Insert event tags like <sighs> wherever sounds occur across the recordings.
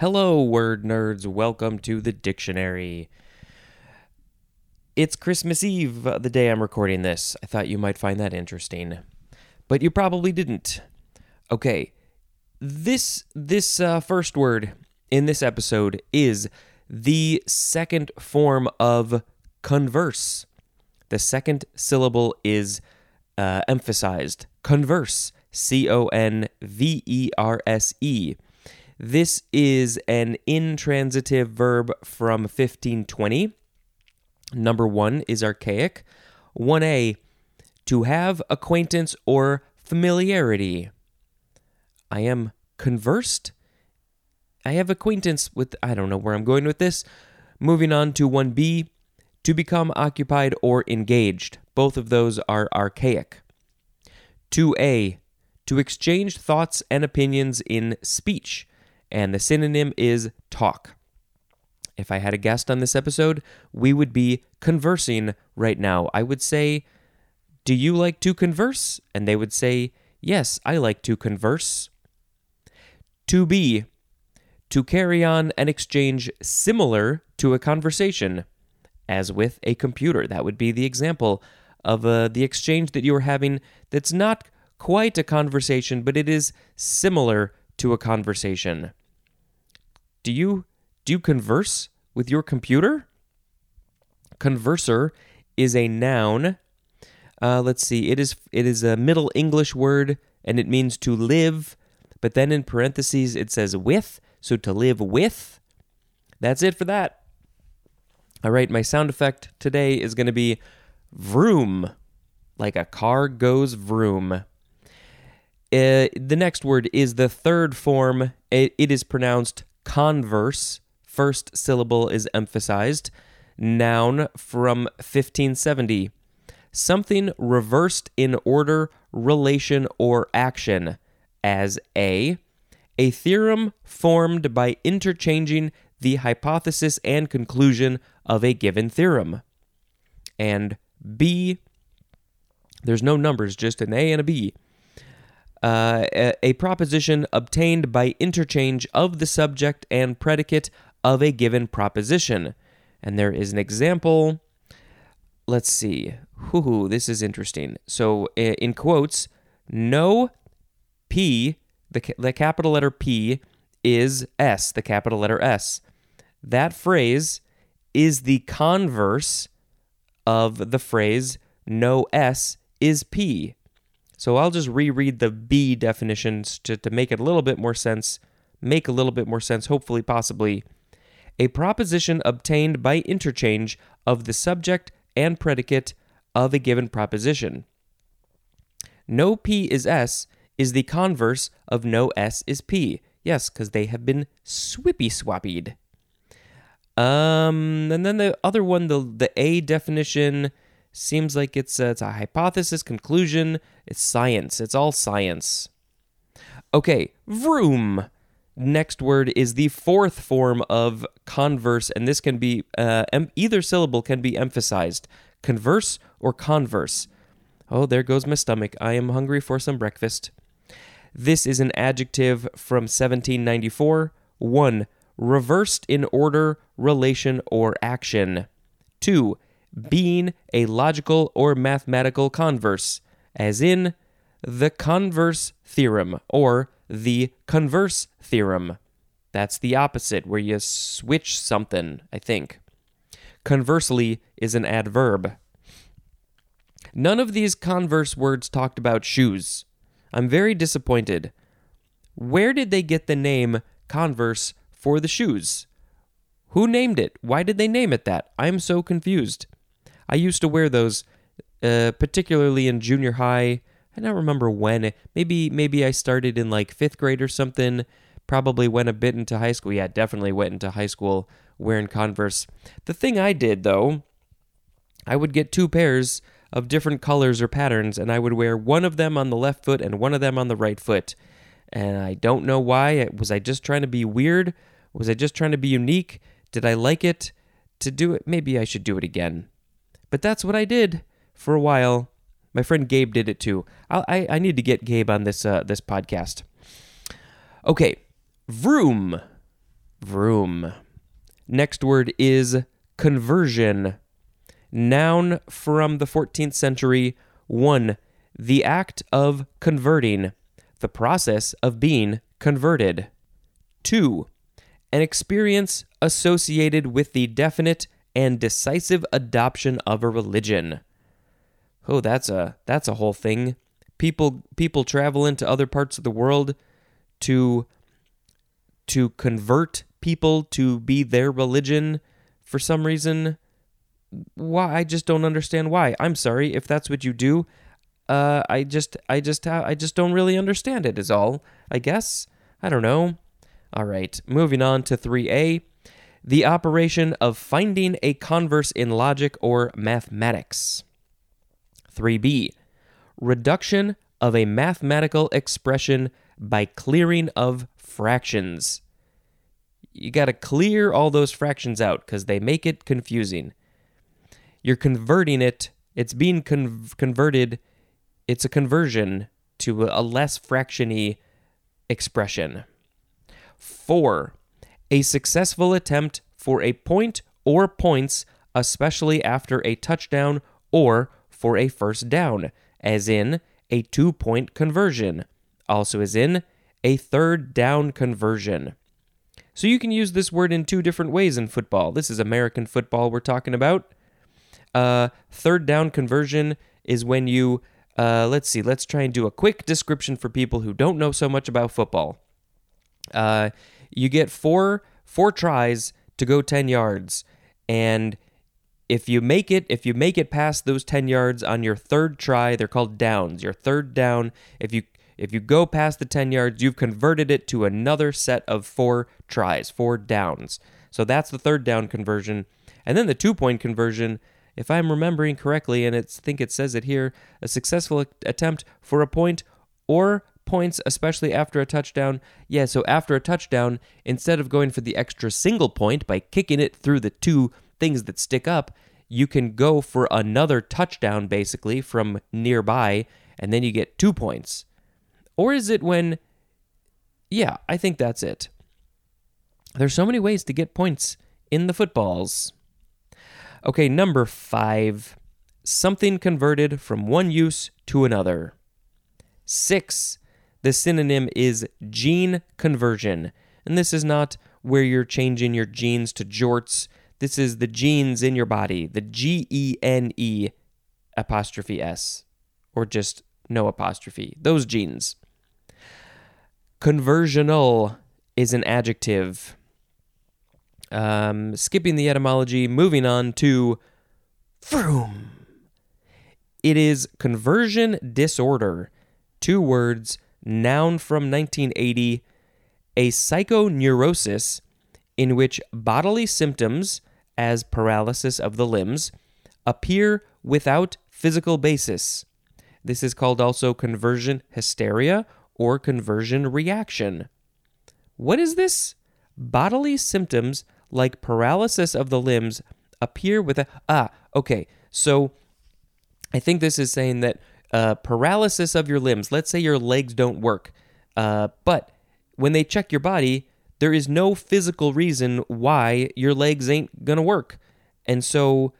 Hello, word nerds. Welcome to the dictionary. It's Christmas Eve, uh, the day I'm recording this. I thought you might find that interesting, but you probably didn't. Okay, this this uh, first word in this episode is the second form of converse. The second syllable is uh, emphasized. Converse. C O N V E R S E. This is an intransitive verb from 1520. Number one is archaic. 1a, to have acquaintance or familiarity. I am conversed. I have acquaintance with, I don't know where I'm going with this. Moving on to 1b, to become occupied or engaged. Both of those are archaic. 2a, to exchange thoughts and opinions in speech and the synonym is talk. If I had a guest on this episode, we would be conversing right now. I would say, Do you like to converse? And they would say, Yes, I like to converse. To be, to carry on an exchange similar to a conversation, as with a computer. That would be the example of uh, the exchange that you are having that's not quite a conversation, but it is similar to a conversation. Do you do you converse with your computer? Converser is a noun. Uh, let's see. It is it is a Middle English word and it means to live, but then in parentheses it says with, so to live with. That's it for that. All right, my sound effect today is going to be vroom, like a car goes vroom. Uh, the next word is the third form. It, it is pronounced converse, first syllable is emphasized. Noun from 1570. Something reversed in order, relation, or action. As A. A theorem formed by interchanging the hypothesis and conclusion of a given theorem. And B. There's no numbers, just an A and a B uh, a, proposition obtained by interchange of the subject and predicate of a given proposition. And there is an example. Let's see. Hoo, this is interesting. So, in quotes, no P, the, the capital letter P, is S, the capital letter S. That phrase is the converse of the phrase no S is P. So I'll just reread the B definitions to, to make it a little bit more sense, make a little bit more sense, hopefully, possibly. A proposition obtained by interchange of the subject and predicate of a given proposition. No P is S is the converse of no S is P. Yes, because they have been swippy swappied. Um, and then the other one, the the A definition Seems like it's a, it's a hypothesis, conclusion, it's science. It's all science. Okay, vroom. Next word is the fourth form of converse, and this can be uh, em- either syllable can be emphasized converse or converse. Oh, there goes my stomach. I am hungry for some breakfast. This is an adjective from 1794. 1. Reversed in order, relation, or action. 2 being a logical or mathematical converse, as in the converse theorem or the converse theorem. That's the opposite, where you switch something, I think. Conversely is an adverb. None of these converse words talked about shoes. I'm very disappointed. Where did they get the name Converse for the shoes? Who named it? Why did they name it that? I'm so confused. I used to wear those, uh, particularly in junior high. I don't remember when. Maybe maybe I started in like fifth grade or something. Probably went a bit into high school. Yeah, definitely went into high school wearing Converse. The thing I did though, I would get two pairs of different colors or patterns, and I would wear one of them on the left foot and one of them on the right foot. And I don't know why. Was I just trying to be weird? Was I just trying to be unique? Did I like it to do it? Maybe I should do it again. But that's what I did for a while. My friend Gabe did it too. I I, I need to get Gabe on this uh, this podcast. Okay, vroom. Vroom. Next word is conversion. Noun from the 14th century. 1. The act of converting, the process of being converted. 2. An experience associated with the definite and decisive adoption of a religion. Oh, that's a that's a whole thing. People people travel into other parts of the world to to convert people to be their religion for some reason. Why? I just don't understand why. I'm sorry if that's what you do. Uh, I just, I just, I just don't really understand it. Is all. I guess. I don't know. All right. Moving on to three A. The operation of finding a converse in logic or mathematics. 3b. Reduction of a mathematical expression by clearing of fractions. You got to clear all those fractions out because they make it confusing. You're converting it, it's being con- converted, it's a conversion to a less fractiony expression. 4. A successful attempt for a point or points, especially after a touchdown or for a first down, as in a two point conversion, also as in a third down conversion. So you can use this word in two different ways in football. This is American football we're talking about. Uh, third down conversion is when you, uh, let's see, let's try and do a quick description for people who don't know so much about football. Uh, you get four four tries to go 10 yards. And if you make it if you make it past those 10 yards on your third try they're called downs. Your third down if you if you go past the 10 yards you've converted it to another set of four tries four downs. So that's the third down conversion. And then the two point conversion if i'm remembering correctly and it's I think it says it here a successful attempt for a point or points especially after a touchdown yeah so after a touchdown instead of going for the extra single point by kicking it through the two things that stick up, you can go for another touchdown basically from nearby, and then you get two points. Or is it when. Yeah, I think that's it. There's so many ways to get points in the footballs. Okay, number five something converted from one use to another. Six, the synonym is gene conversion. And this is not where you're changing your genes to jorts this is the genes in your body, the G E N E apostrophe S, or just no apostrophe. Those genes. Conversional is an adjective. Um, skipping the etymology, moving on to vroom. It is conversion disorder. Two words, noun from 1980, a psychoneurosis in which bodily symptoms as paralysis of the limbs appear without physical basis. This is called also conversion hysteria or conversion reaction. What is this? Bodily symptoms like paralysis of the limbs appear with a. Ah, okay. So I think this is saying that uh, paralysis of your limbs, let's say your legs don't work, uh, but when they check your body, there is no physical reason why your legs ain't gonna work. And so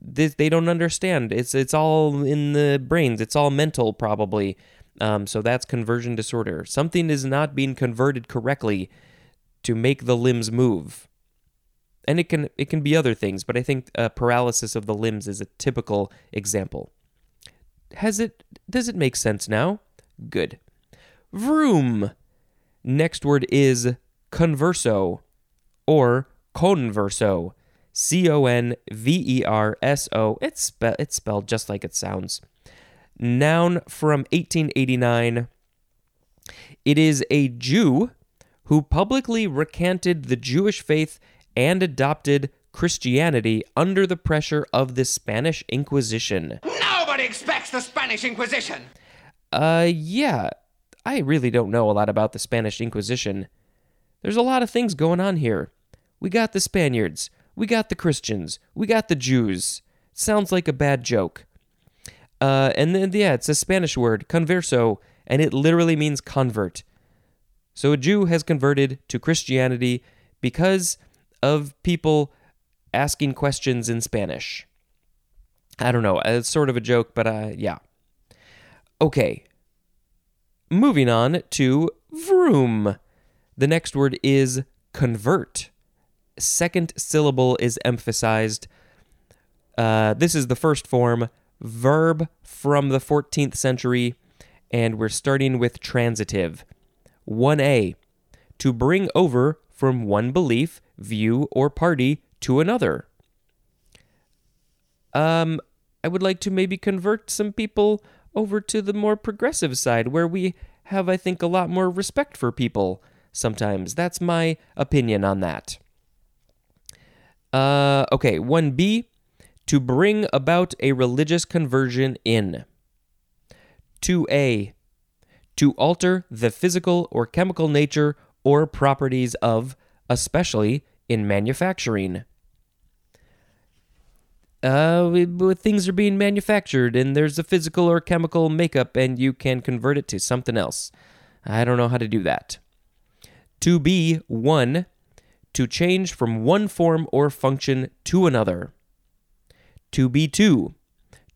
this, they don't understand. It's it's all in the brains. It's all mental probably. Um, so that's conversion disorder. Something is not being converted correctly to make the limbs move. And it can it can be other things, but I think uh, paralysis of the limbs is a typical example. Has it does it make sense now? Good. Vroom. Next word is converso or converso. C O N V E R S O. It's, spe- it's spelled just like it sounds. Noun from 1889. It is a Jew who publicly recanted the Jewish faith and adopted Christianity under the pressure of the Spanish Inquisition. Nobody expects the Spanish Inquisition! Uh, yeah. I really don't know a lot about the Spanish Inquisition. There's a lot of things going on here. We got the Spaniards, we got the Christians, we got the Jews. Sounds like a bad joke. Uh, and then, yeah, it's a Spanish word, converso, and it literally means convert. So a Jew has converted to Christianity because of people asking questions in Spanish. I don't know. It's sort of a joke, but uh, yeah. Okay. Moving on to vroom. The next word is convert. Second syllable is emphasized. Uh, this is the first form, verb from the 14th century, and we're starting with transitive. 1a. To bring over from one belief, view, or party to another. Um, I would like to maybe convert some people over to the more progressive side where we have, I think, a lot more respect for people sometimes. That's my opinion on that. Uh, okay, 1b, to bring about a religious conversion in. 2a, to alter the physical or chemical nature or properties of, especially in manufacturing. Uh, things are being manufactured and there's a physical or chemical makeup and you can convert it to something else. I don't know how to do that. To be one, to change from one form or function to another. To be two,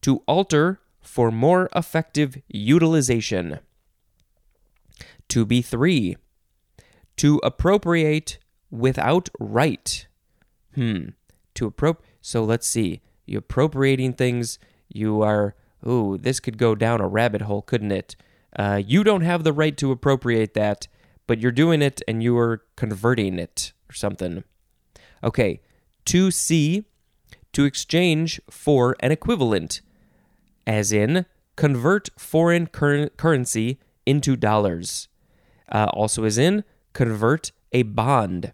to alter for more effective utilization. To be three, to appropriate without right. Hmm. To appropriate. So let's see. You appropriating things. You are. Ooh, this could go down a rabbit hole, couldn't it? Uh, you don't have the right to appropriate that, but you're doing it and you are converting it or something. Okay. To see. To exchange for an equivalent, as in convert foreign cur- currency into dollars. Uh, also, as in convert a bond.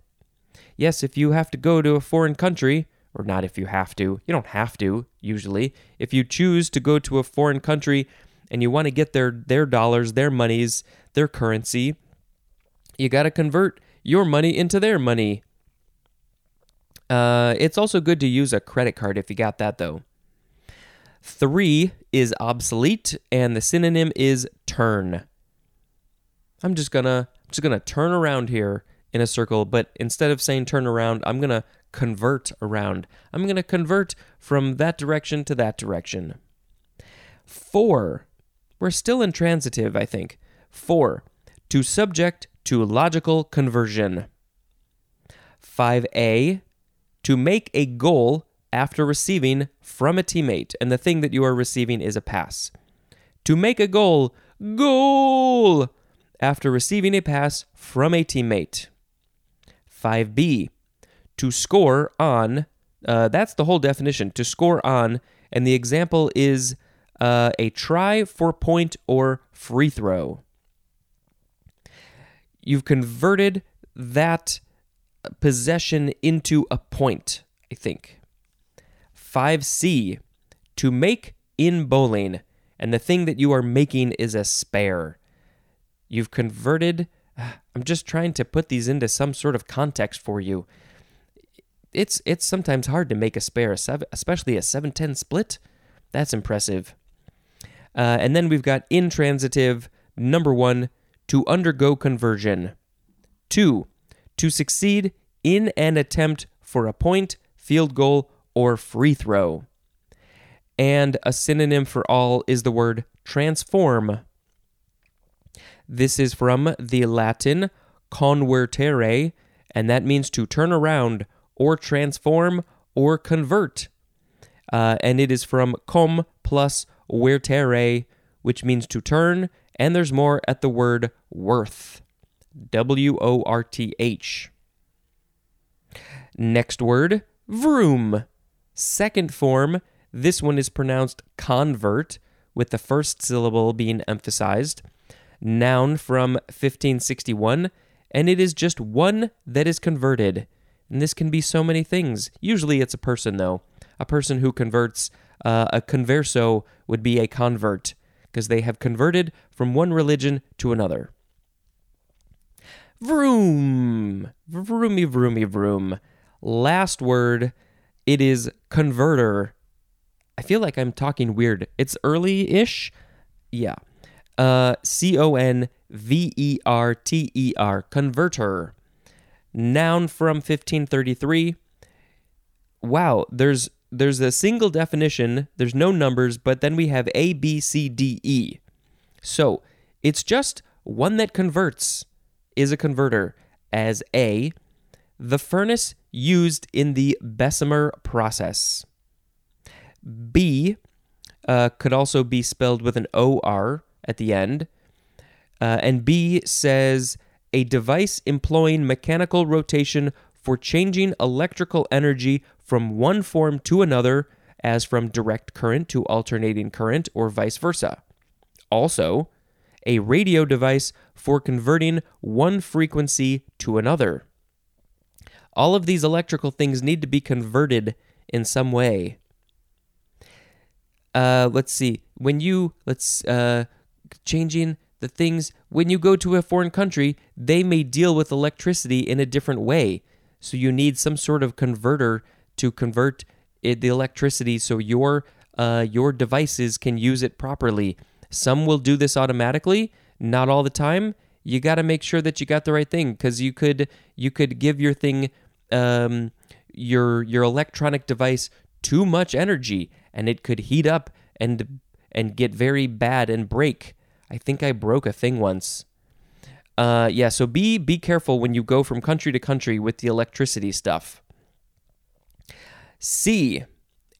Yes, if you have to go to a foreign country, or not if you have to, you don't have to usually. If you choose to go to a foreign country and you want to get their their dollars, their monies, their currency, you got to convert your money into their money. Uh, it's also good to use a credit card if you got that though. Three is obsolete, and the synonym is turn. I'm just gonna I'm just gonna turn around here in a circle, but instead of saying turn around, I'm to convert around. I'm going to convert from that direction to that direction. Four, we're still in transitive, I think. Four, to subject to logical conversion. 5a, to make a goal after receiving from a teammate, and the thing that you are receiving is a pass. To make a goal, goal, after receiving a pass from a teammate. 5b, to score on, uh, that's the whole definition, to score on, and the example is uh, a try for point or free throw. You've converted that possession into a point, I think. 5c, to make in bowling, and the thing that you are making is a spare. You've converted <sighs> I'm just trying to put these into some sort of context for you. It's it's sometimes hard to make a spare, especially a 710 split. That's impressive. Uh, and then we've got intransitive number one to undergo conversion. Two, to succeed in an attempt for a point, field goal, or free throw. And a synonym for all is the word transform. This is from the Latin convertere, and that means to turn around or transform or convert. Uh, and it is from com plus vertere, which means to turn, and there's more at the word worth. W O R T H. Next word, vroom. Second form, this one is pronounced convert, with the first syllable being emphasized noun from 1561, and it is just one that is converted. And this can be so many things. Usually it's a person, though. A person who converts, uh, a converso would be a convert, because they have converted from one religion to another. Vroom! Vroomy, vroomy, vroom. Last word, it is converter. I feel like I'm talking weird. It's early ish. Yeah. Uh, C O N V E R T E R, converter. Noun from 1533. Wow, there's there's a single definition, there's no numbers, but then we have A, B, C, D, E. So it's just one that converts is a converter as A, the furnace used in the Bessemer process. B uh, could also be spelled with an OR at the end. Uh, and B says a device employing mechanical rotation for changing electrical energy from one form to another, as from direct current to alternating current, or vice versa. Also, a radio device for converting one frequency to another. All of these electrical things need to be converted in some way. Uh, let's see. When you let's uh, changing the things when you go to a foreign country, they may deal with electricity in a different way. So you need some sort of converter to convert it, the electricity so your uh, your devices can use it properly. Some will do this automatically, not all the time. You got to make sure that you got the right thing because you could you could give your thing um, your your electronic device too much energy and it could heat up and and get very bad and break. I think I broke a thing once. Uh, yeah, so be be careful when you go from country to country with the electricity stuff. C,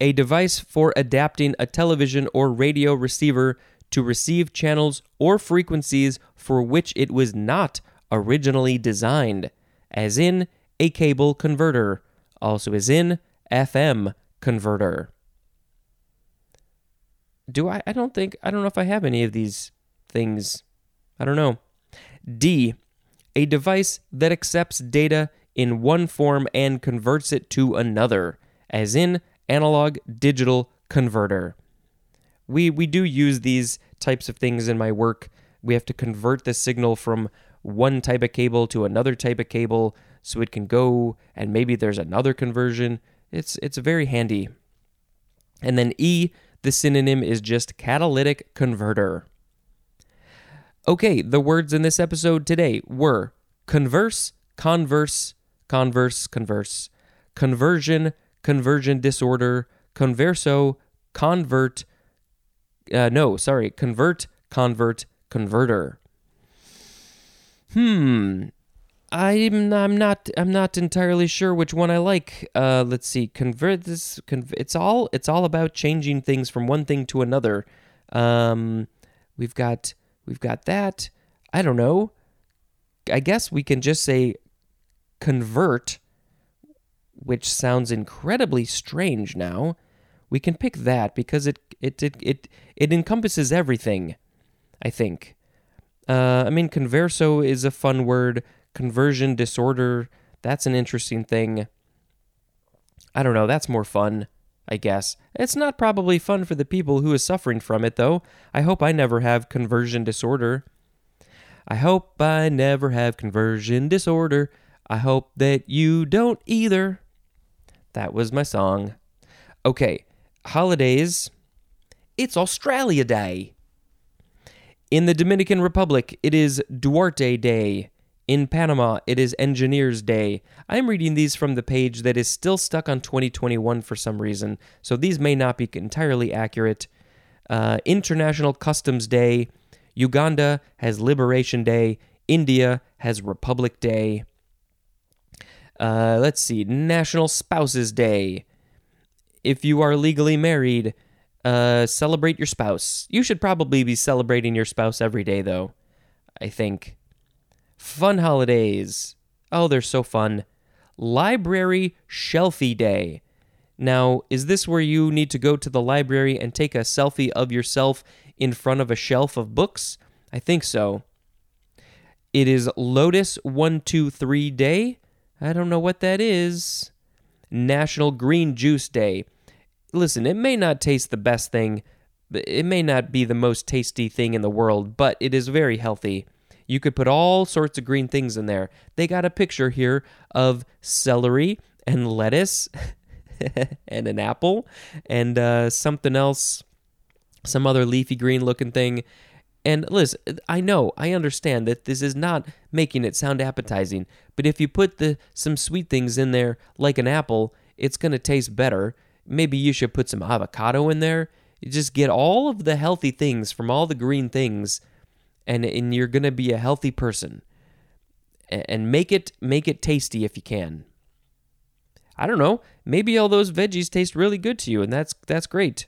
a device for adapting a television or radio receiver to receive channels or frequencies for which it was not originally designed, as in a cable converter, also as in FM converter. Do I? I don't think, I don't know if I have any of these things. I don't know. D, a device that accepts data in one form and converts it to another, as in analog digital converter. We we do use these types of things in my work. We have to convert the signal from one type of cable to another type of cable so it can go and maybe there's another conversion. It's it's very handy. And then E, the synonym is just catalytic converter. Okay, the words in this episode today were converse, converse, converse, converse, conversion, conversion disorder, converso, convert, uh, no, sorry, convert, convert, converter. Hmm. I'm I'm not I'm not entirely sure which one I like. Uh, let's see. Convert this. Conv- it's all it's all about changing things from one thing to another. Um, we've got we've got that. I don't know. I guess we can just say convert, which sounds incredibly strange now. We can pick that because it it it it, it encompasses everything. I think. Uh, I mean, converso is a fun word conversion disorder. That's an interesting thing. I don't know, that's more fun, I guess. It's not probably fun for the people who is suffering from it though. I hope I never have conversion disorder. I hope I never have conversion disorder. I hope that you don't either. That was my song. Okay, holidays. It's Australia Day. In the Dominican Republic, it is Duarte Day. In Panama, it is Engineers Day. I am reading these from the page that is still stuck on 2021 for some reason, so these may not be entirely accurate. Uh, International Customs Day. Uganda has Liberation Day. India has Republic Day. Uh, let's see, National Spouses Day. If you are legally married, uh, celebrate your spouse. You should probably be celebrating your spouse every day, though. I think. Fun holidays. Oh, they're so fun. Library Shelfie Day. Now, is this where you need to go to the library and take a selfie of yourself in front of a shelf of books? I think so. It is Lotus 123 Day. I don't know what that is. National Green Juice Day. Listen, it may not taste the best thing, it may not be the most tasty thing in the world, but it is very healthy. You could put all sorts of green things in there. They got a picture here of celery and lettuce <laughs> and an apple and uh, something else, some other leafy green looking thing. And Liz, I know, I understand that this is not making it sound appetizing, but if you put the some sweet things in there like an apple, it's going to taste better. Maybe you should put some avocado in there. You just get all of the healthy things from all the green things and and you're going to be a healthy person. And make it make it tasty if you can. I don't know, maybe all those veggies taste really good to you and that's that's great.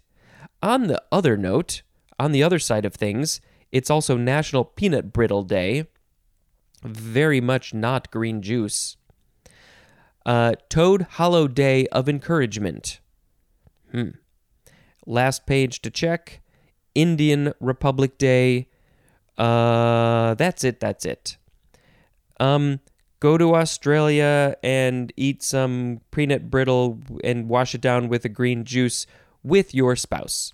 On the other note, on the other side of things, it's also National Peanut Brittle Day. Very much not green juice. Uh, Toad Hollow Day of Encouragement. Hmm. Last page to check. Indian Republic Day. Uh, that's it. That's it. Um, go to Australia and eat some peanut brittle and wash it down with a green juice with your spouse.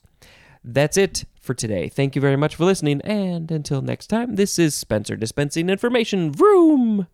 That's it for today. Thank you very much for listening, and until next time, this is Spencer dispensing information. Vroom!